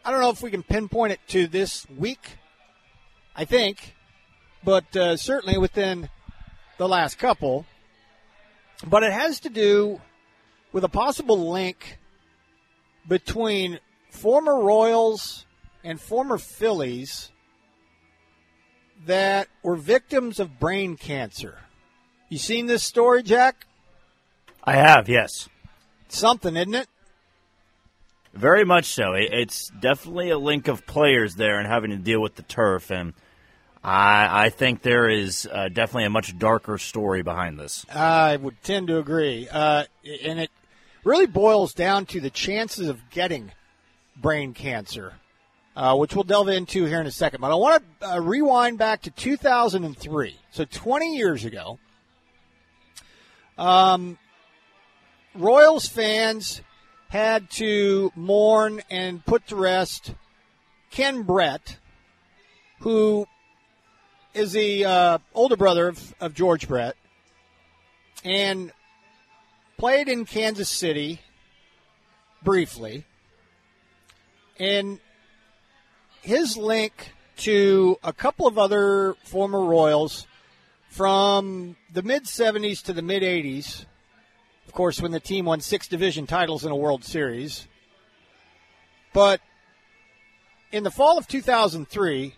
I don't know if we can pinpoint it to this week. I think, but uh, certainly within the last couple. But it has to do with a possible link between former Royals and former Phillies that were victims of brain cancer. You seen this story, Jack? I have, yes. Something, isn't it? Very much so. It's definitely a link of players there and having to deal with the turf, and I, I think there is uh, definitely a much darker story behind this. I would tend to agree, uh, and it really boils down to the chances of getting brain cancer, uh, which we'll delve into here in a second. But I want to uh, rewind back to 2003, so 20 years ago. Um, Royals fans had to mourn and put to rest Ken Brett, who is the uh, older brother of, of George Brett, and played in Kansas City briefly. And his link to a couple of other former Royals from the mid 70s to the mid 80s of course, when the team won six division titles in a World Series. But in the fall of 2003,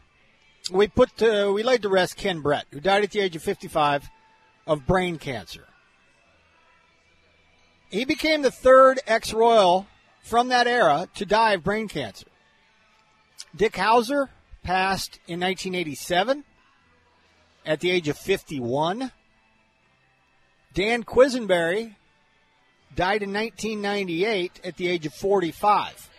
we put to, we laid to rest Ken Brett, who died at the age of 55 of brain cancer. He became the third ex-Royal from that era to die of brain cancer. Dick Howser passed in 1987 at the age of 51. Dan Quisenberry died in 1998 at the age of 45.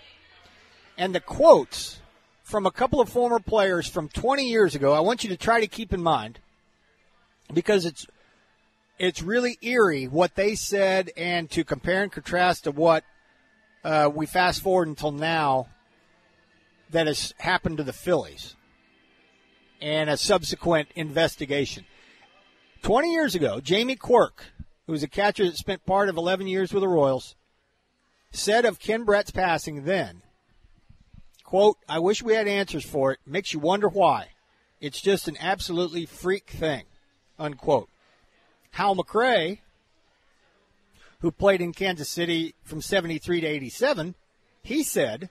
And the quotes from a couple of former players from 20 years ago, I want you to try to keep in mind because it's it's really eerie what they said and to compare and contrast to what uh, we fast forward until now that has happened to the Phillies and a subsequent investigation. 20 years ago, Jamie Quirk, who was a catcher that spent part of 11 years with the Royals, said of Ken Brett's passing then, quote, I wish we had answers for it. Makes you wonder why. It's just an absolutely freak thing, unquote. Hal McRae, who played in Kansas City from 73 to 87, he said,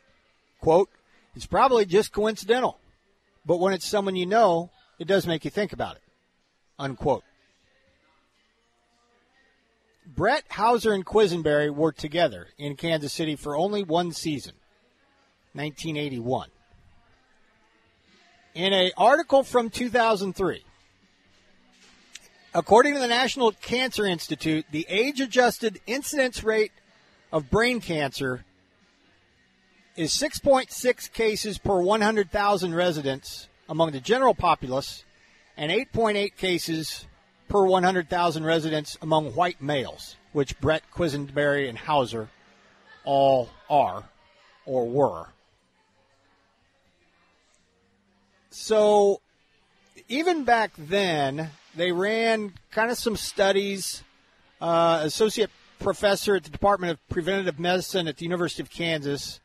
quote, it's probably just coincidental, but when it's someone you know, it does make you think about it, unquote. Brett, Howser, and Quisenberry were together in Kansas City for only one season, 1981. In an article from 2003, according to the National Cancer Institute, the age adjusted incidence rate of brain cancer is 6.6 cases per 100,000 residents among the general populace and 8.8 cases per 100,000 residents among white males, which Brett Quisenberry and Howser all are or were. So even back then, they ran kind of some studies. Uh, associate professor at the Department of Preventive Medicine at the University of Kansas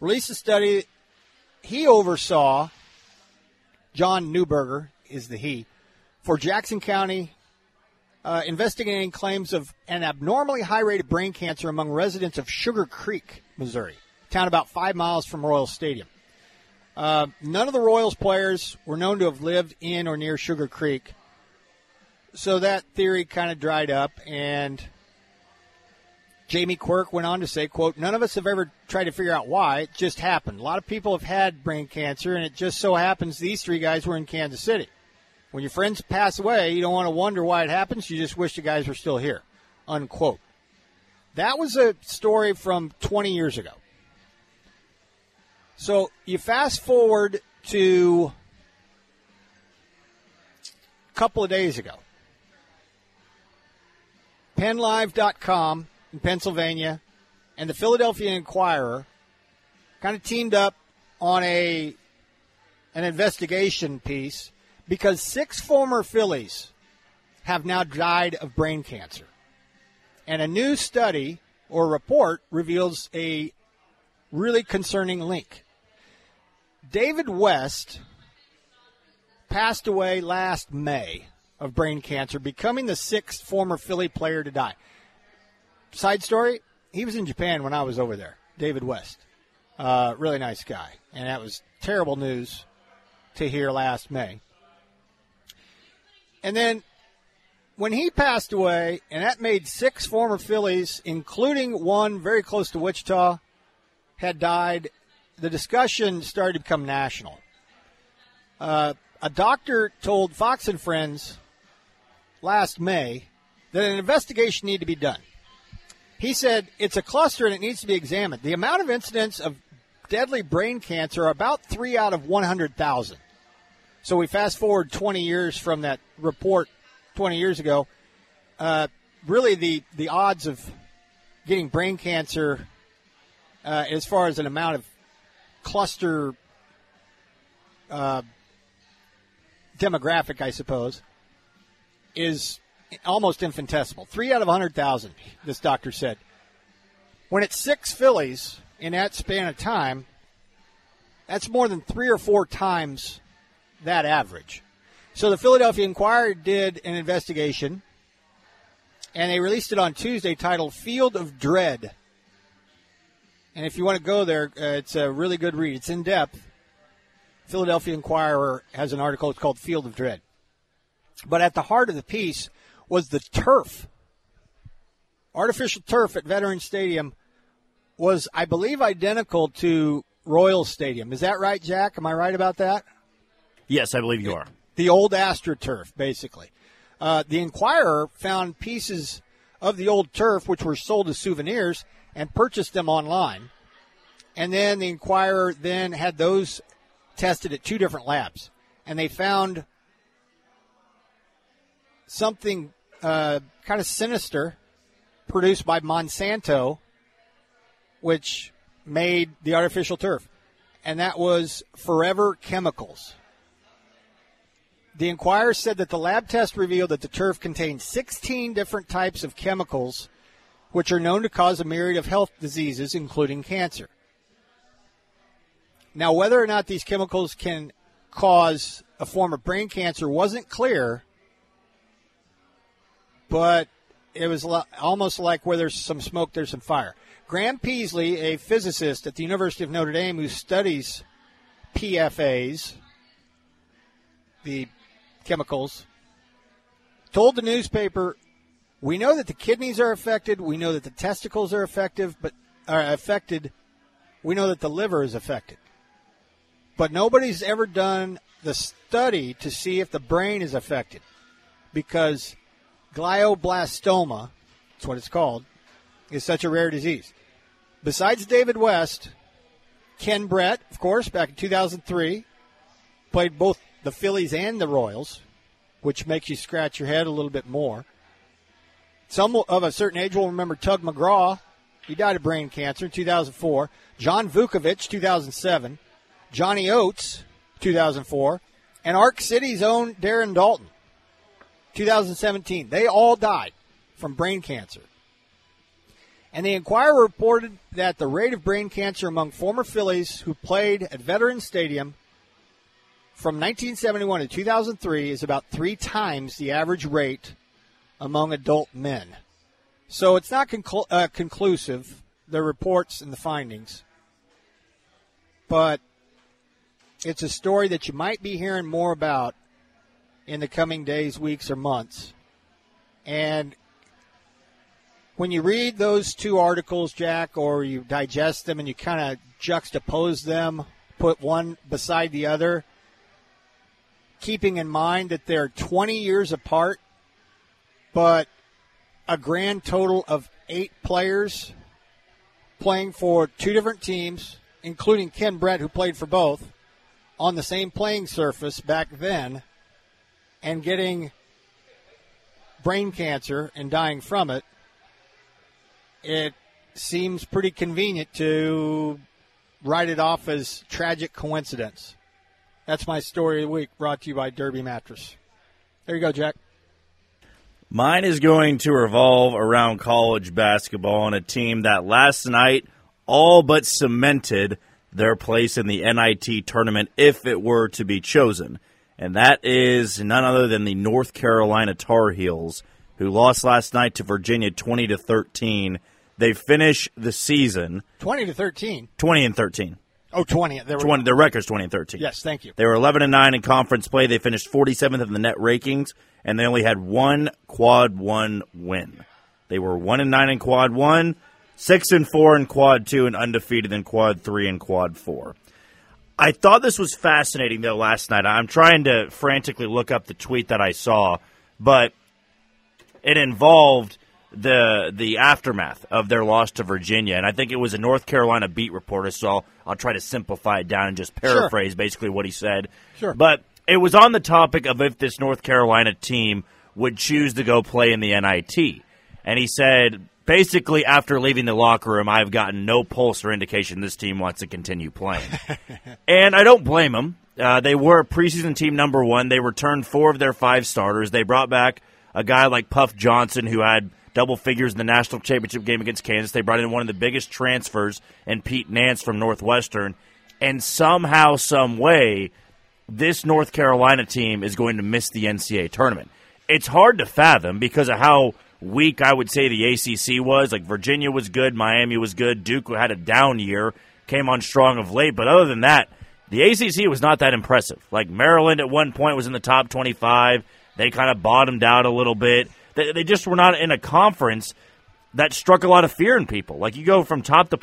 released a study he oversaw. John Neuberger is the he for Jackson County, uh, investigating claims of an abnormally high rate of brain cancer among residents of Sugar Creek, Missouri, town about five miles from Royal Stadium. Uh, none of the Royals players were known to have lived in or near Sugar Creek, so that theory kind of dried up. And Jamie Quirk went on to say, "quote None of us have ever tried to figure out why. It just happened. A lot of people have had brain cancer, and it just so happens these three guys were in Kansas City." When your friends pass away, you don't want to wonder why it happens. You just wish the guys were still here. Unquote. That was a story from 20 years ago. So you fast forward to a couple of days ago. PennLive.com in Pennsylvania and the Philadelphia Inquirer kind of teamed up on a an investigation piece because six former Phillies have now died of brain cancer. And a new study or report reveals a really concerning link. David West passed away last May of brain cancer, becoming the sixth former Philly player to die. Side story, he was in Japan when I was over there, David West. Uh, really nice guy. And that was terrible news to hear last May. And then when he passed away, and that made six former Phillies, including one very close to Wichita, had died, the discussion started to become national. Uh, a doctor told Fox and Friends last May that an investigation needed to be done. He said it's a cluster and it needs to be examined. The amount of incidents of deadly brain cancer are about three out of 100,000. So we fast forward 20 years from that report 20 years ago. Uh, really, the, the odds of getting brain cancer, uh, as far as an amount of cluster uh, demographic, I suppose, is almost infinitesimal. Three out of 100,000, this doctor said. When it's six Phillies in that span of time, that's more than three or four times that average. So the Philadelphia Inquirer did an investigation, and they released it on Tuesday titled Field of Dread. And if you want to go there, uh, it's a really good read. It's in depth. Philadelphia Inquirer has an article. It's called Field of Dread. But at the heart of the piece was the turf. Artificial turf at Veterans Stadium was, I believe, identical to Royal Stadium. Is that right, Jack? Am I right about that? Yes, I believe you are. The old AstroTurf, basically. Uh, the Inquirer found pieces of the old turf which were sold as souvenirs and purchased them online. And then the Inquirer then had those tested at two different labs. And they found something uh, kind of sinister produced by Monsanto, which made the artificial turf. and that was Forever Chemicals. The Inquirer said that the lab test revealed that the turf contained 16 different types of chemicals which are known to cause a myriad of health diseases, including cancer. Now, whether or not these chemicals can cause a form of brain cancer wasn't clear, but it was almost like where there's some smoke, there's some fire. Graham Peaslee, a physicist at the University of Notre Dame who studies PFAs, the chemicals, told the newspaper, "We know that the kidneys are affected. We know that the testicles are affected, but are affected. We know that the liver is affected, but nobody's ever done the study to see if the brain is affected, because glioblastoma, that's what it's called, is such a rare disease. Besides David West, Ken Brett, of course, back in 2003, played both the Phillies and the Royals, which makes you scratch your head a little bit more. Some of a certain age will remember Tug McGraw. He died of brain cancer in 2004. John Vukovich, 2007. Johnny Oates, 2004. And Ark City's own Darren Daulton, 2017. They all died from brain cancer. And the Inquirer reported that the rate of brain cancer among former Phillies who played at Veterans Stadium from 1971 to 2003 is about three times the average rate among adult men. So it's not conclu- uh, conclusive, the reports and the findings, but it's a story that you might be hearing more about in the coming days, weeks, or months. And when you read those two articles, Jack, or you digest them and you kind of juxtapose them, put one beside the other, keeping in mind that they're 20 years apart, but a grand total of eight players playing for two different teams, including Ken Brett, who played for both, on the same playing surface back then, and getting brain cancer and dying from it it seems pretty convenient to write it off as tragic coincidence. That's my story of the week, brought to you by Derby Mattress. There you go, Jack. Mine is going to revolve around college basketball and a team that last night all but cemented their place in the NIT tournament if it were to be chosen. And that is none other than the North Carolina Tar Heels, who lost last night to Virginia 20 to 13 they finish the season 20 to 13. 20 and 13. Oh, 20. There 20 their record's 20 and 13. Yes, thank you. They were 11 and 9 in conference play. They finished 47th in the net rankings and they only had one quad 1 win. They were 1 and 9 in quad 1, 6 and 4 in quad 2 and undefeated in quad 3 and quad 4. I thought this was fascinating though last night. I'm trying to frantically look up the tweet that I saw, but it involved the the aftermath of their loss to Virginia, and I think it was a North Carolina beat reporter. So I'll, I'll try to simplify it down and just paraphrase sure. basically what he said. Sure. But it was on the topic of if this North Carolina team would choose to go play in the NIT, and he said basically after leaving the locker room, I've gotten no pulse or indication this team wants to continue playing, [LAUGHS] and I don't blame them. Uh, they were preseason team number one. They returned four of their five starters. They brought back a guy like Puff Johnson who had double figures in the national championship game against Kansas. They brought in one of the biggest transfers and Pete Nance from Northwestern. And somehow, some way, this North Carolina team is going to miss the NCAA tournament. It's hard to fathom because of how weak I would say the ACC was. Like Virginia was good, Miami was good, Duke had a down year, came on strong of late. But other than that, the ACC was not that impressive. Like Maryland at one point was in the top 25. They kind of bottomed out a little bit. They, they just were not in a conference that struck a lot of fear in people. Like you go from top to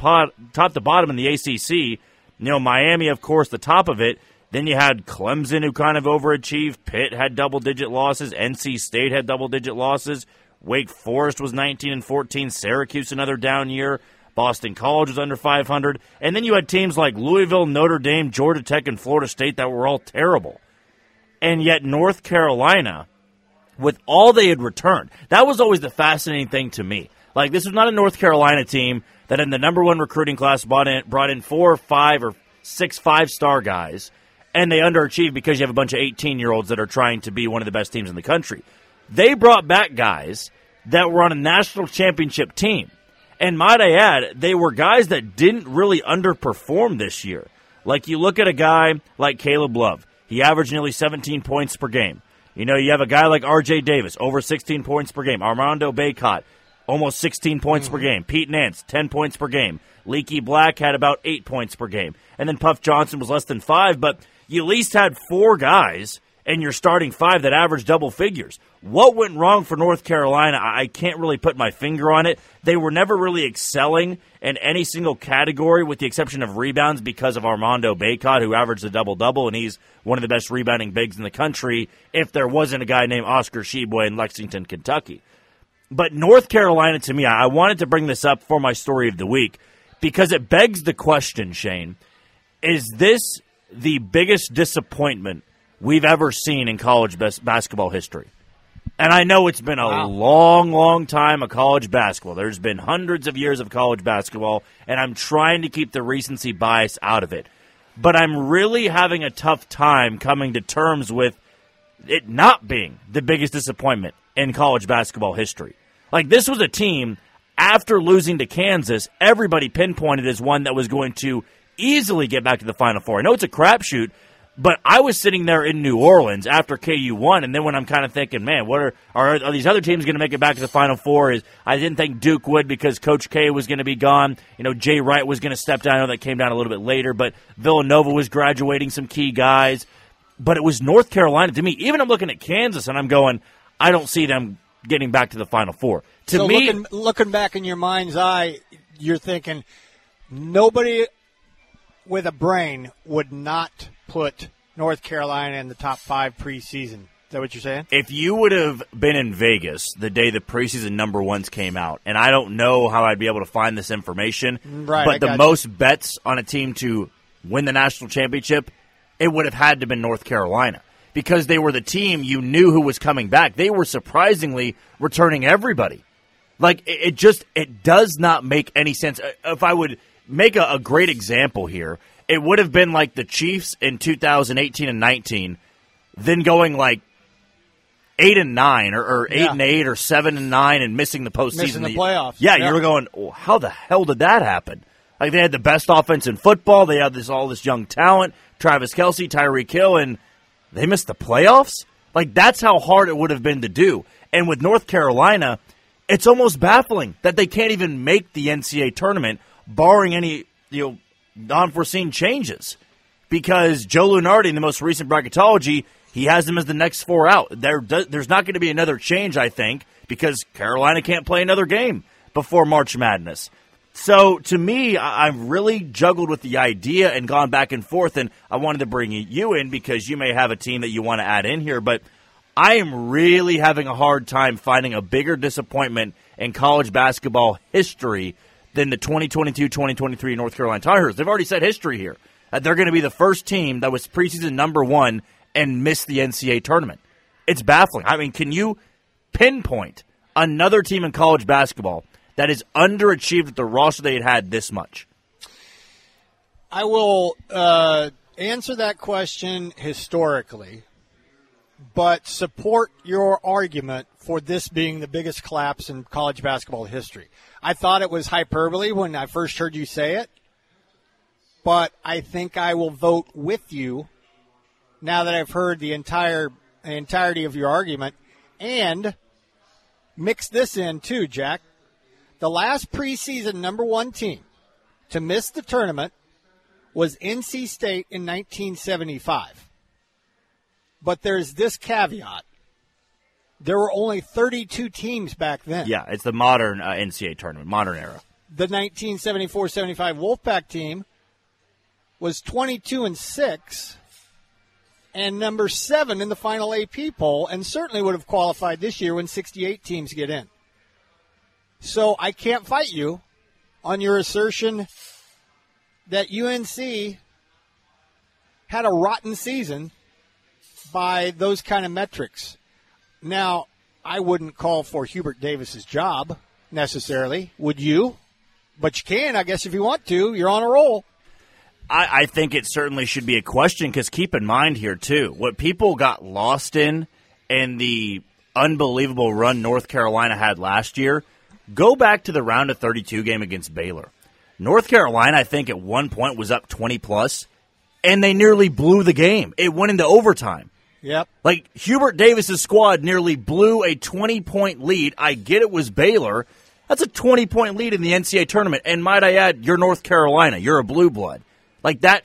top to bottom in the ACC. You know, Miami, of course, the top of it. Then you had Clemson, who kind of overachieved. Pitt had double digit losses. NC State had double digit losses. Wake Forest was 19 and 14. Syracuse another down year. Boston College was under 500. And then you had teams like Louisville, Notre Dame, Georgia Tech, and Florida State that were all terrible. And yet North Carolina with all they had returned. That was always the fascinating thing to me. Like this was not a North Carolina team that in the number one recruiting class brought in brought in four or five or six five star guys, and they underachieved because you have a bunch of 18 year olds that are trying to be one of the best teams in the country. They brought back guys that were on a national championship team. And might I add, they were guys that didn't really underperform this year. Like you look at a guy like Caleb Love, he averaged nearly 17 points per game. You know, you have a guy like R.J. Davis, over 16 points per game. Armando Bacot, almost 16 points mm-hmm. per game. Pete Nance, 10 points per game. Leaky Black had about 8 points per game. And then Puff Johnson was less than 5, but you at least had four guys and you're starting five that average double figures. What went wrong for North Carolina? I can't really put my finger on it. They were never really excelling in any single category, with the exception of rebounds, because of Armando Bacot, who averaged a double double, and he's one of the best rebounding bigs in the country. If there wasn't a guy named Oscar Tshiebwe in Lexington, Kentucky, but North Carolina, to me, I wanted to bring this up for my story of the week because it begs the question, Shane: Is this the biggest disappointment we've ever seen in college basketball history? And I know it's been a wow. long, long time of college basketball. There's been hundreds of years of college basketball, and I'm trying to keep the recency bias out of it. But I'm really having a tough time coming to terms with it not being the biggest disappointment in college basketball history. Like, this was a team, after losing to Kansas, everybody pinpointed as one that was going to easily get back to the Final Four. I know it's a crapshoot, but I was sitting there in New Orleans after KU won, and then when I'm kind of thinking, man, what are are, are these other teams going to make it back to the Final Four? Is I didn't think Duke would because Coach K was going to be gone. You know, Jay Wright was going to step down. I know that came down a little bit later, but Villanova was graduating some key guys. But it was North Carolina to me. Even I'm looking at Kansas, and I'm going, I don't see them getting back to the Final Four. To so me, looking, looking back in your mind's eye, you're thinking nobody with a brain would not put North Carolina in the top five preseason. Is that what you're saying? If you would have been in Vegas the day the preseason number ones came out, and I don't know how I'd be able to find this information, right, but I the most bets on a team to win the national championship, it would have had to been North Carolina because they were the team you knew who was coming back. They were surprisingly returning everybody. Like it, just it does not make any sense. Uh, if I would make a, a great example here, it would have been like the Chiefs in 2018 and 19, then going like eight and nine, or, or eight yeah. and eight, or seven and nine, and missing the postseason. Missing the playoffs. Yeah, yeah. you were going, oh, how the hell did that happen? Like they had the best offense in football. They had this all this young talent, Travis Kelce, Tyreek Hill, and they missed the playoffs. Like that's how hard it would have been to do. And with North Carolina, it's almost baffling that they can't even make the NCAA tournament, barring any you know unforeseen changes because Joe Lunardi in the most recent bracketology, he has them as the next four out. There, there's not going to be another change, I think, because Carolina can't play another game before March Madness. So to me, I've really juggled with the idea and gone back and forth, and I wanted to bring you in because you may have a team that you want to add in here, but I am really having a hard time finding a bigger disappointment in college basketball history than the 2022-2023 North Carolina Tigers. They've already set history here. they're going to be the first team that was preseason number one and missed the NCAA tournament. It's baffling. I mean, can you pinpoint another team in college basketball that is underachieved at the roster they had had this much? I will uh, answer that question historically, but support your argument for this being the biggest collapse in college basketball history. I thought it was hyperbole when I first heard you say it, but I think I will vote with you now that I've heard the entire entirety of your argument and mix this in too, Jack. The last preseason number one team to miss the tournament was NC State in 1975. But there's this caveat there were only 32 teams back then. Yeah, it's the modern uh, NCAA tournament, modern era. The 1974-75 Wolfpack team was 22 and 6 and number 7 in the final AP poll and certainly would have qualified this year when 68 teams get in. So I can't fight you on your assertion that UNC had a rotten season by those kind of metrics. Now, I wouldn't call for Hubert Davis's job necessarily. Would you? But you can, I guess, if you want to. You're on a roll. I, I think it certainly should be a question because keep in mind here too what people got lost in and the unbelievable run North Carolina had last year. Go back to the round of 32 game against Baylor. North Carolina, I think, at one point was up 20 plus, and they nearly blew the game. It went into overtime. Yep. Like Hubert Davis's squad nearly blew a 20 point lead. I get it was Baylor. That's a 20 point lead in the NCAA tournament. And might I add, you're North Carolina. You're a blue blood. Like that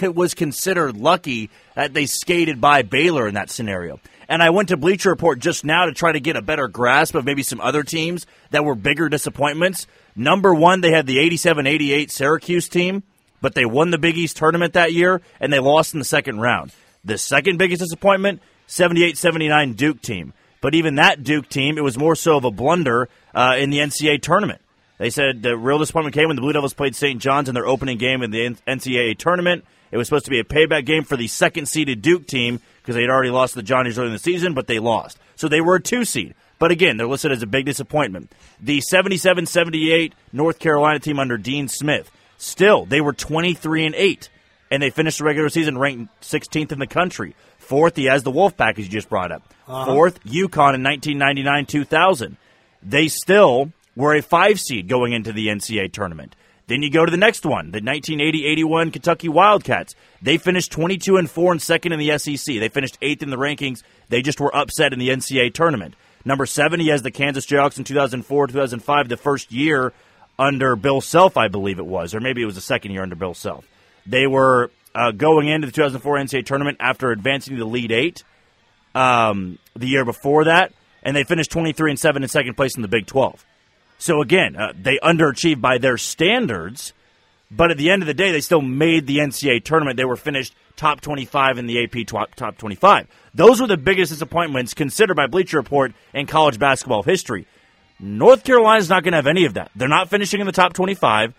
was considered lucky that they skated by Baylor in that scenario. And I went to Bleacher Report just now to try to get a better grasp of maybe some other teams that were bigger disappointments. Number one, they had the 87 88 Syracuse team, but they won the Big East tournament that year and they lost in the second round. The second biggest disappointment, 78 79 Duke team. But even that Duke team, it was more so of a blunder uh, in the NCAA tournament. They said the real disappointment came when the Blue Devils played St. John's in their opening game in the NCAA tournament. It was supposed to be a payback game for the second seeded Duke team because they had already lost the Johnnies early in the season, but they lost. So they were a two seed. But again, they're listed as a big disappointment. The 77 78 North Carolina team under Dean Smith, still, they were 23 and 8, and they finished the regular season ranked 16th in the country. Fourth, he has the Wolfpack, as you just brought up. Uh-huh. Fourth, UConn in 1999 2000. They still were a five seed going into the NCAA tournament. Then you go to the next one, the 1980-81 Kentucky Wildcats. They finished 22 and 4 and second in the SEC. They finished 8th in the rankings. They just were upset in the NCAA tournament. Number 7, he has the Kansas Jayhawks in 2004-2005, the first year under Bill Self, I believe it was, or maybe it was the second year under Bill Self. They were uh, going into the 2004 NCAA tournament after advancing to the Elite 8 um, the year before that, and they finished 23 and 7 in second place in the Big 12. So again, uh, they underachieved by their standards, but at the end of the day, they still made the NCAA tournament. They were finished top 25 in the AP top 25. Those were the biggest disappointments considered by Bleacher Report in college basketball history. North Carolina's not going to have any of that. They're not finishing in the top 25.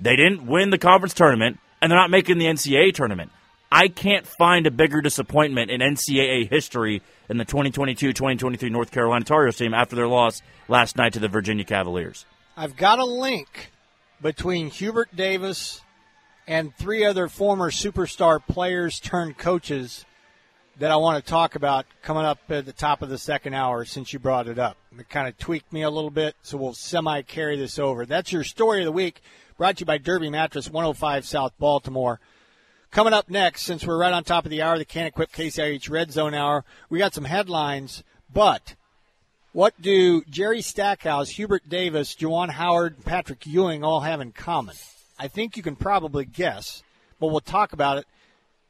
They didn't win the conference tournament, and they're not making the NCAA tournament. I can't find a bigger disappointment in NCAA history in the 2022-2023 North Carolina Tar Heels team after their loss last night to the Virginia Cavaliers. I've got a link between Hubert Davis and three other former superstar players turned coaches that I want to talk about coming up at the top of the second hour since you brought it up. It kind of tweaked me a little bit, so we'll semi carry this over. That's your story of the week, brought to you by Derby Mattress, 105 South Baltimore. Coming up next, since we're right on top of the hour, the Can Equip KCIH Red Zone Hour, we got some headlines, but what do Jerry Stackhouse, Hubert Davis, Juwan Howard, Patrick Ewing all have in common? I think you can probably guess, but we'll talk about it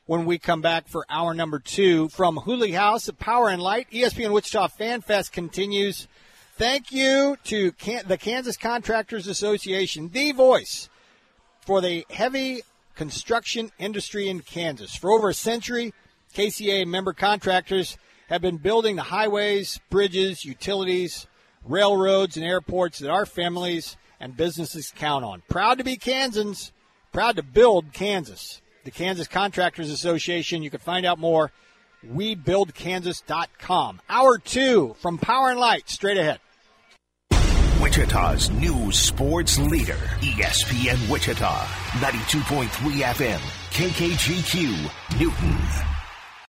when we come back for hour number two from Hooley House at Power and Light. ESPN Wichita Fan Fest continues. Thank you to Can- the Kansas Contractors Association, the voice for the heavy construction industry in Kansas. For over a century, KCA member contractors have been building the highways, bridges, utilities, railroads, and airports that our families and businesses count on. Proud to be Kansans, proud to build Kansas. The Kansas Contractors Association, you can find out more, webuildkansas.com. Hour two from Power and Light, straight ahead. Wichita's new sports leader, ESPN Wichita, 92.3 FM, KKGQ, Newton.